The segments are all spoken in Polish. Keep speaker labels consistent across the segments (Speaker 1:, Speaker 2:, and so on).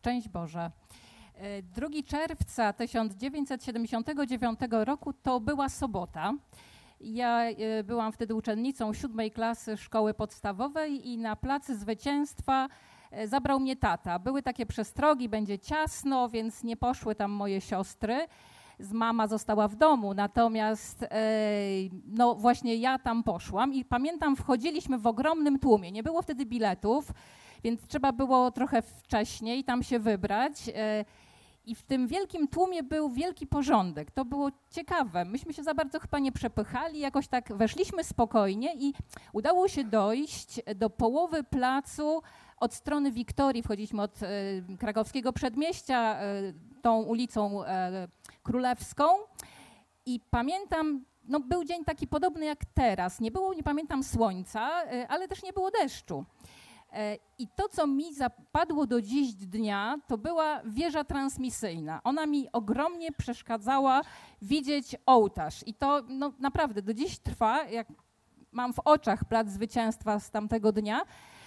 Speaker 1: Szczęść Boże. 2 czerwca 1979 roku to była sobota. Ja e, byłam wtedy uczennicą siódmej klasy szkoły podstawowej i na placy zwycięstwa e, zabrał mnie tata. Były takie przestrogi, będzie ciasno, więc nie poszły tam moje siostry. Z mama została w domu, natomiast e, no właśnie ja tam poszłam i pamiętam, wchodziliśmy w ogromnym tłumie. Nie było wtedy biletów, więc trzeba było trochę wcześniej tam się wybrać. I w tym wielkim tłumie był wielki porządek. To było ciekawe. Myśmy się za bardzo chyba nie przepychali, jakoś tak weszliśmy spokojnie i udało się dojść do połowy placu od strony Wiktorii. Wchodziliśmy od e, krakowskiego przedmieścia, e, tą ulicą e, królewską. I pamiętam, no był dzień taki podobny jak teraz. Nie było, nie pamiętam, słońca, e, ale też nie było deszczu. E, I to, co mi zapadło do dziś dnia, to była wieża transmisyjna. Ona mi ogromnie przeszkadzała widzieć ołtarz. I to no, naprawdę do dziś trwa, jak mam w oczach plac zwycięstwa z tamtego dnia,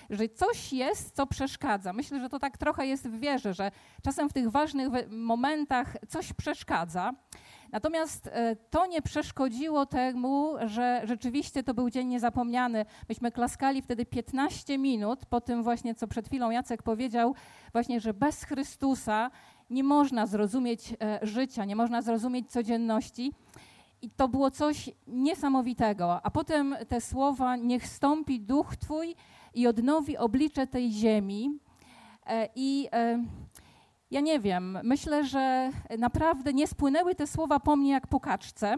Speaker 1: że coś jest, co przeszkadza. Myślę, że to tak trochę jest w wierze, że czasem w tych ważnych momentach coś przeszkadza. Natomiast e, to nie przeszkodziło temu, że rzeczywiście to był dzień niezapomniany. Myśmy klaskali wtedy 15 minut po tym właśnie, co przed chwilą Jacek powiedział, właśnie, że bez Chrystusa nie można zrozumieć e, życia, nie można zrozumieć codzienności. I to było coś niesamowitego. A potem te słowa: Niech stąpi duch Twój i odnowi oblicze tej ziemi. E, I ja nie wiem, myślę, że naprawdę nie spłynęły te słowa po mnie jak po kaczce,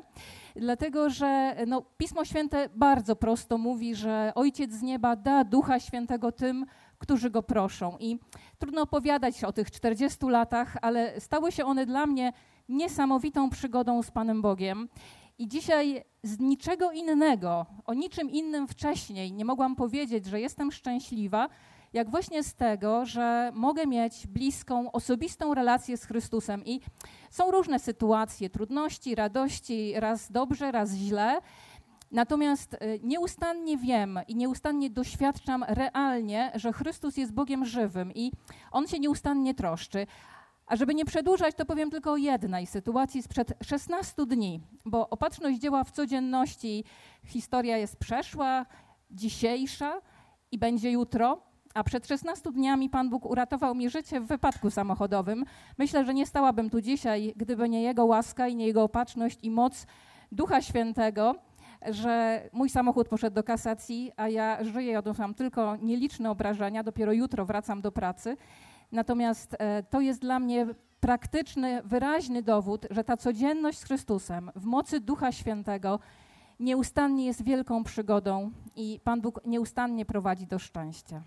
Speaker 1: dlatego że no, Pismo Święte bardzo prosto mówi, że Ojciec z nieba da Ducha Świętego tym, którzy go proszą. I trudno opowiadać o tych 40 latach, ale stały się one dla mnie niesamowitą przygodą z Panem Bogiem. I dzisiaj z niczego innego, o niczym innym wcześniej nie mogłam powiedzieć, że jestem szczęśliwa, jak właśnie z tego, że mogę mieć bliską, osobistą relację z Chrystusem. I są różne sytuacje, trudności, radości, raz dobrze, raz źle. Natomiast y, nieustannie wiem i nieustannie doświadczam realnie, że Chrystus jest Bogiem żywym i On się nieustannie troszczy. A żeby nie przedłużać, to powiem tylko o jednej sytuacji sprzed 16 dni, bo opatrzność dzieła w codzienności, historia jest przeszła, dzisiejsza i będzie jutro a przed 16 dniami Pan Bóg uratował mi życie w wypadku samochodowym. Myślę, że nie stałabym tu dzisiaj, gdyby nie Jego łaska i nie Jego opatrzność i moc Ducha Świętego, że mój samochód poszedł do kasacji, a ja żyję i odniosłam tylko nieliczne obrażenia. Dopiero jutro wracam do pracy. Natomiast e, to jest dla mnie praktyczny, wyraźny dowód, że ta codzienność z Chrystusem w mocy Ducha Świętego nieustannie jest wielką przygodą i Pan Bóg nieustannie prowadzi do szczęścia.